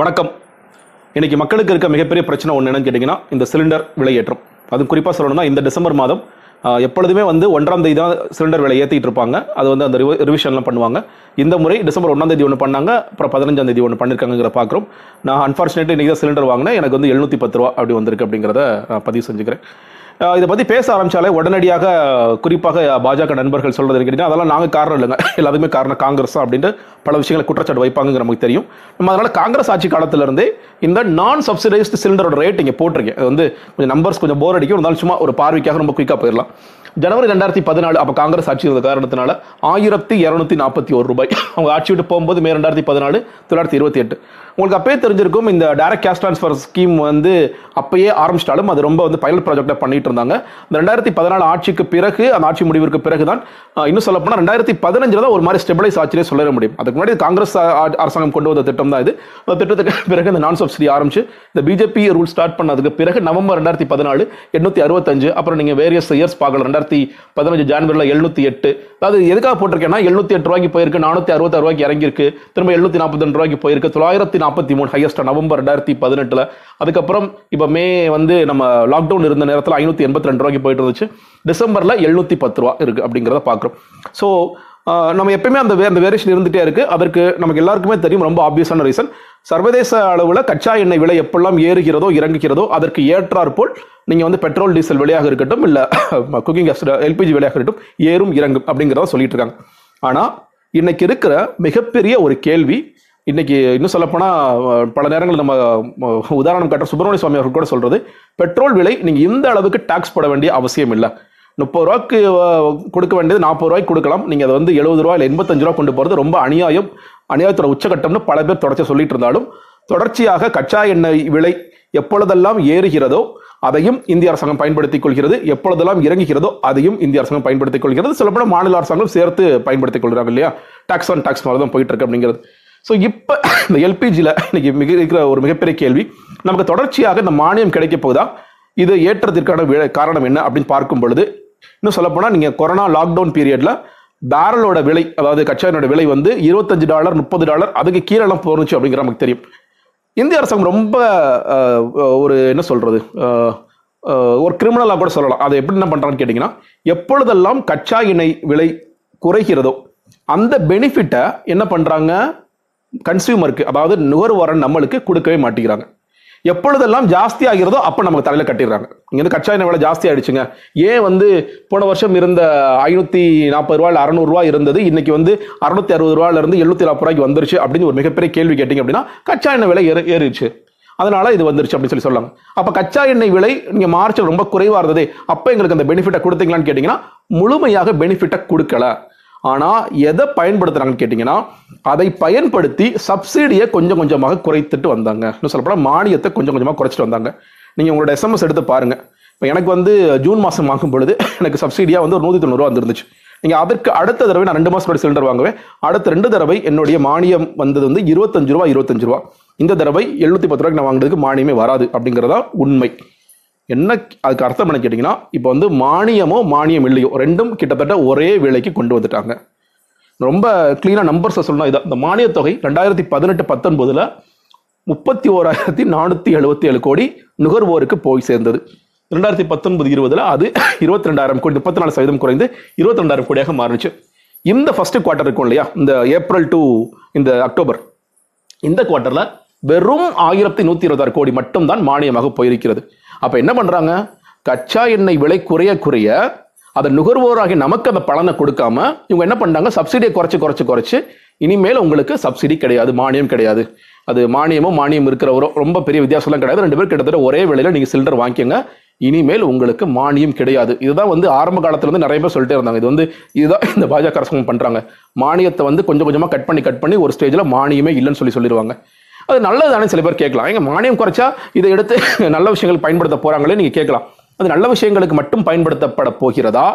வணக்கம். இன்னைக்கு மக்களுக்கு இருக்க மிகப்பெரிய பிரச்சனை ஒன்று என்னன்னு கேட்டிங்கன்னா இந்த சிலிண்டர் விலையேற்றம் அது குறிப்பாக சொல்லணும்னா இந்த டிசம்பர் மாதம் எப்பொழுதுமே வந்து ஒன்றாம் தேதி தான் சிலிண்டர் விலை ஏற்றிட்டு இருப்பாங்க. அது வந்து அந்த ரிவிஷன்லாம் பண்ணுவாங்க. இந்த முறை டிசம்பர் ஒன்றாம் தேதி ஒன்று பண்ணாங்க அப்புறம் பதினஞ்சாம் தேதி ஒன்று பண்ணியிருக்காங்கிற பார்க்குறோம் நான் அன்ஃபார்ச்சுனேட்லி இன்றைக்கி தான் சிலிண்டர் வாங்கினேன். எனக்கு வந்து எழுநூற்றி பத்து ரூபா அப்படி வந்திருக்கு அப்படிங்கிறத நான் பதிவு செஞ்சுக்கிறேன். இதை பற்றி பேச ஆரம்பிச்சாலே உடனடியாக குறிப்பாக பாஜக நண்பர்கள் சொல்றது கேட்டீங்கன்னா அதெல்லாம் நாங்கள் காரணம் இல்லைங்க. எல்லாத்துக்குமே காரணம் காங்கிரஸ் அப்படின்ட்டு பல விஷயங்களை குற்றச்சாட்டு வைப்பாங்க நமக்கு தெரியும். நம்ம அதனால காங்கிரஸ் ஆட்சி காலத்துல இருந்தே இந்த நான் சப்சிடைஸ்டு சிலிண்டரோட ரேட் இங்கே போட்டிருக்கேன். அது வந்து கொஞ்சம் நம்பர்ஸ் கொஞ்சம் போர் அடிக்கும். இருந்தாலும் சும்மா ஒரு பார்வைக்காக ரொம்ப குயிக்காக போயிடலாம் ஜனவரி ரெண்டாயிரத்தி பதினாலு அப்போ காங்கிரஸ் ஆட்சி இருந்த காரணத்தினால ஆயிரத்தி இரநூத்தி நாற்பத்தி ஒரு ரூபாய். அவங்க ஆட்சி விட்டு போகும்போது மே ரெண்டாயிரத்தி பதினாலு தொள்ளாயிரத்தி இருபத்தி எட்டு. உங்களுக்கு அப்பயே தெரிஞ்சிருக்கும் இந்த டைரக்ட் கேஷ் ட்ரான்ஸ்ஃபர் ஸ்கீம் வந்து அப்பயே ஆரம்பிச்சிட்டாலும் அது ரொம்ப வந்து பைலட் ப்ராஜெக்டாக பண்ணிட்டு இருந்தாங்க. இந்த ரெண்டாயிரத்தி பதினாலு ஆட்சிக்கு பிறகு அந்த ஆட்சி முடிவிற்கு பிறகு தான் இன்னும் சொல்ல போனால் ரெண்டாயிரத்தி பதினஞ்சில் தான் ஒரு மாதிரி ஸ்டெபிலைஸ் ஆட்சியே சொல்ல முடியும். அதுக்கு முன்னாடி காங்கிரஸ் அரசாங்கம் கொண்டு வந்த திட்டம் தான் இது. அந்த திட்டத்துக்கு பிறகு இந்த நான் சப்சிடி ஆரம்பிச்சு இந்த பிஜேபி ரூல் ஸ்டார்ட் பண்ணதுக்கு பிறகு நவம்பர் ரெண்டாயிரத்தி பதினாலு எண்ணூற்றி அறுபத்தஞ்சு அப்புறம் நீங்கள் வேரியஸ் இயர்ஸ் பார்க்கலாம் ரெண்டாயிரத்தி பதினஞ்சு ஜான்வரியில் எழுநூத்தி எட்டு. அதாவது எதுக்காக போட்டிருக்கேன்னா எழுநூத்தி எட்டு ரூபாய்க்கு போயிருக்கு நானூற்றி அறுபத்தாறு ரூபாய்க்கு இறங்கியிருக்கு திரும்ப எழுநூத்தி நாற்பத்தி ரெண்டு ரூபாய்க்கு போயிருக்கு தொள்ளாயிரத்தி நாற்பத்தி மூணு ஹையஸ்ட் நவம்பர் ரெண்டாயிரத்தி பதினெட்டுல. அதுக்கப்புறம் இப்போ மே வந்து நம்ம லாக்டவுன் இருந்த நேரத்தில் ஐநூத்தி எண்பத்தி ரெண்டு ரூபாய்க்கு போயிட்டு இருந்துச்சு. டிசம்பரில் எழுநூத்தி பத்து ரூபா இருக்கு அப்படிங்கிறத பாக்குறோம். ஸோ நம்ம எப்பயுமே அந்த வே- அந்த வேரியேஷன் இருந்துகிட்டே இருக்கு. அதற்கு நமக்கு எல்லாருக்குமே தெரியும். ரொம்ப ஆப்வியஸான ரீசன் சர்வதேச அளவில் கச்சா எண்ணெய் விலை எப்பெல்லாம் ஏறுகிறதோ இறங்குகிறதோ அதற்கு ஏற்றாற்போல் நீங்கள் வந்து பெட்ரோல் டீசல் விலையாக இருக்கட்டும் இல்லை குக்கிங் கேஸ் எல்பிஜி விலையாக இருக்கட்டும் ஏறும் இறங்கும் அப்படிங்கிறத சொல்லிட்டு இருக்காங்க ஆனால் இன்னைக்கு இருக்கிற மிகப்பெரிய ஒரு கேள்வி இன்னைக்கு இன்னும் சொல்லப்போனால் பல நேரங்கள் நம்ம உதாரணம் காட்டுற சுப்பிரமணிய சுவாமி அவர்கள் கூட சொல்றது பெட்ரோல் விலை நீங்கள் இந்த அளவுக்கு டாக்ஸ் போட வேண்டிய அவசியம் இல்லை. முப்பது ரூபாய்க்கு கொடுக்க வேண்டியது நாற்பது ரூபாய்க்கு கொடுக்கலாம். நீங்கள் அதை வந்து எழுபது ரூபா இல்லை எண்பத்தஞ்சு ரூபா கொண்டு போகிறது ரொம்ப அநியாயம். அநியாயத்தோட உச்சகட்டம்னு பல பேர் தொடர்ச்சி சொல்லிட்டு இருந்தாலும் தொடர்ச்சியாக கச்சா எண்ணெய் விலை எப்பொழுதெல்லாம் ஏறுகிறதோ அதையும் இந்திய அரசாங்கம் பயன்படுத்திக் கொள்கிறது. எப்பொழுதெல்லாம் இறங்குகிறதோ அதையும் இந்திய அரசாங்கம் பயன்படுத்திக் கொள்கிறது. சொல்லப்போனால் மாநில அரசாங்கம் சேர்த்து பயன்படுத்திக் கொள்கிறாங்க இல்லையா? டாக்ஸ் ஆன் டாக்ஸ் மாதிரி தான் போயிட்டு இருக்கு அப்படிங்கிறது. ஸோ இப்போ இந்த எல்பிஜியில் இன்னைக்கு மிக இருக்கிற ஒரு மிகப்பெரிய கேள்வி நமக்கு தொடர்ச்சியாக இந்த மானியம் கிடைக்க போகுதா? இது ஏற்றத்திற்கான காரணம் என்ன அப்படின்னு பார்க்கும் பொழுது இன்னும் சொல்லப்போனால் நீங்கள் கொரோனா லாக்டவுன் பீரியடில் பேரலோட விலை அதாவது கச்சாயினோட விலை வந்து இருபத்தஞ்சு டாலர் முப்பது டாலர் அதுக்கு கீழெல்லாம் போனுச்சு அப்படிங்கிற நமக்கு தெரியும். இந்திய அரசாங்கம் ரொம்ப ஒரு என்ன சொல்கிறது ஒரு கிரிமினலாக கூட சொல்லலாம். அதை எப்படி என்ன பண்ணுறான்னு கேட்டிங்கன்னா எப்பொழுதெல்லாம் கச்சா இணை விலை குறைகிறதோ அந்த பெனிஃபிட்டை என்ன பண்ணுறாங்க கன்சியூமருக்கு அதாவது நுகர்வோரன் நம்மளுக்கு கொடுக்கவே மாட்டேங்கிறாங்க. எப்பொழுதெல்லாம் ஜாஸ்தி ஆகிறதோ அப்போ நமக்கு தலையில கட்டிடுறாங்க. இங்க வந்து கச்சா எண்ணெய் விலை ஜாஸ்தி ஆயிடுச்சுங்க. ஏன் வந்து போன வருஷம் இருந்த ஐநூத்தி நாற்பது ரூபாயில் இல்லை இருந்தது இன்னைக்கு வந்து அறுநூத்தி அறுபது ரூபாயில இருந்து எழுநூத்தி நாற்பது ரூபாய்க்கு வந்துருச்சு அப்படின்னு ஒரு மிகப்பெரிய கேள்வி கேட்டிங்க அப்படின்னா கச்சா எண்ணெய் விலை ஏறு ஏறிடுச்சு. அதனால இது வந்துருச்சு அப்படின்னு சொல்லி சொல்லலாம். அப்ப கச்சா எண்ணெய் விலை நீங்க மார்ச்சில் ரொம்ப குறைவா இருந்ததே அப்ப எங்களுக்கு அந்த பெனிஃபிட்டை கொடுத்தீங்களான்னு கேட்டீங்கன்னா முழுமையாக பெனிஃபிட்டை கொடுக்கல. ஆனால் எதை பயன்படுத்துகிறாங்கன்னு கேட்டிங்கன்னா அதை பயன்படுத்தி சப்சிடியை கொஞ்சம் கொஞ்சமாக குறைத்துட்டு வந்தாங்க. இன்னும் சொல்லப்போனால் மானியத்தை கொஞ்சம் கொஞ்சமாக குறைச்சிட்டு வந்தாங்க. நீங்கள் உங்களோட எஸ்எம்எஸ் எடுத்து பாருங்கள் இப்போ எனக்கு வந்து ஜூன் மாதம் வாங்கும் பொழுது எனக்கு சப்சிடியாக வந்து ஒரு நூற்றி தொண்ணூறுவா வந்துருந்துச்சு. நீங்கள் அதற்கு அடுத்த தடவை நான் ரெண்டு மாதம் சிலிண்டர் வாங்குவேன். அடுத்த ரெண்டு தடவை என்னுடைய மானியம் வந்தது வந்து இருபத்தஞ்சு ரூபா இருபத்தஞ்சு ரூபா. இந்த தடவை எழுநூற்றி பத்து ரூபாய்க்கு நான் வாங்குறதுக்கு மானியமே வராது அப்படிங்கிறதா உண்மை. என்ன அதுக்கு அர்த்தம் என்ன கேட்டிங்கன்னா இப்போ வந்து மானியமோ மானியம் இல்லையோ ரெண்டும் கிட்டத்தட்ட ஒரே விலைக்கு கொண்டு வந்துட்டாங்க. ரொம்ப கிளீனாக நம்பர்ஸை சொல்லணும் இதான். இந்த மானியத் தொகை ரெண்டாயிரத்தி பதினெட்டு பத்தொன்பதில் முப்பத்தி ஓராயிரத்தி நானூற்றி எழுபத்தி ஏழு கோடி நுகர்வோருக்கு போய் சேர்ந்தது. ரெண்டாயிரத்தி பத்தொன்பது இருபதில் அது இருபத்தி ரெண்டாயிரம் கோடி முப்பத்தி நாலு சதவீதம் குறைந்து இருபத்தி ரெண்டாயிரம் கோடியாக மாறுச்சு இந்த ஃபர்ஸ்ட் குவார்ட்டர் இருக்கும் இல்லையா? இந்த ஏப்ரல் டு இந்த அக்டோபர் இந்த குவார்ட்டரில் வெறும் ஆயிரத்தி நூத்தி இருபத்தாறு கோடி மட்டும்தான் மானியமாக போயிருக்கிறது. அப்ப என்ன பண்றாங்க? கச்சா எண்ணெய் விலை குறைய குறைய அதை நுகர்வோராகி நமக்கு அந்த பலனை கொடுக்காம இவங்க என்ன பண்ணாங்க சப்சிடியை குறைச்சு குறைச்சு குறைச்சு இனிமேல் உங்களுக்கு சப்சிடி கிடையாது மானியம் கிடையாது. அது மானியமும் மானியம் இருக்கிற ஒரு ரொம்ப பெரிய வித்தியாசம்லாம் கிடையாது. ரெண்டு பேரும் கிட்டத்தட்ட ஒரே விலையில நீங்க சிலிண்டர் வாங்கிக்கோங்க. இனிமேல் உங்களுக்கு மானியம் கிடையாது. இதுதான் வந்து ஆரம்ப காலத்துல இருந்து நிறைய பேர் சொல்லிட்டே இருந்தாங்க. இது வந்து இதுதான் இந்த பாஜக அரசாங்கம் பண்றாங்க. மானியத்தை வந்து கொஞ்சம் கொஞ்சமா கட் பண்ணி கட் பண்ணி ஒரு ஸ்டேஜ்ல மானியமே இல்லைன்னு சொல்லி சொல்லிடுவாங்க. அது நல்லதுதானே சில பேர் கேட்கலாம். எங்கள் மானியம் குறைச்சா இதை எடுத்து நல்ல விஷயங்கள் பயன்படுத்த போகிறாங்களே நீங்கள் கேட்கலாம். அது நல்ல விஷயங்களுக்கு மட்டும் பயன்படுத்தப்பட போகிறதா?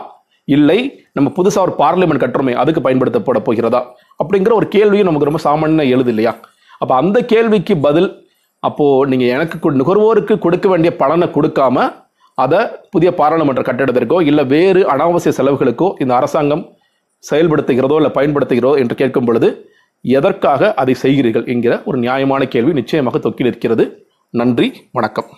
இல்லை நம்ம புதுசாக ஒரு பார்லிமெண்ட் கட்டுறோமே அதுக்கு பயன்படுத்தப்பட போகிறதா? அப்படிங்கிற ஒரு கேள்வியும் நமக்கு ரொம்ப சாமானிய எழுது இல்லையா? அப்போ அந்த கேள்விக்கு பதில் அப்போது நீங்கள் எனக்கு நுகர்வோருக்கு கொடுக்க வேண்டிய பலனை கொடுக்காம அதை புதிய பாராளுமன்ற கட்டிடத்திற்கோ இல்லை வேறு அனாவசிய செலவுகளுக்கோ இந்த அரசாங்கம் செயல்படுத்துகிறதோ இல்லை பயன்படுத்துகிறதோ என்று கேட்கும் பொழுது எதற்காக அதை செய்கிறீர்கள் என்கிற ஒரு நியாயமான கேள்வி நிச்சயமாக தொக்கில் நிற்கிறது நன்றி வணக்கம்.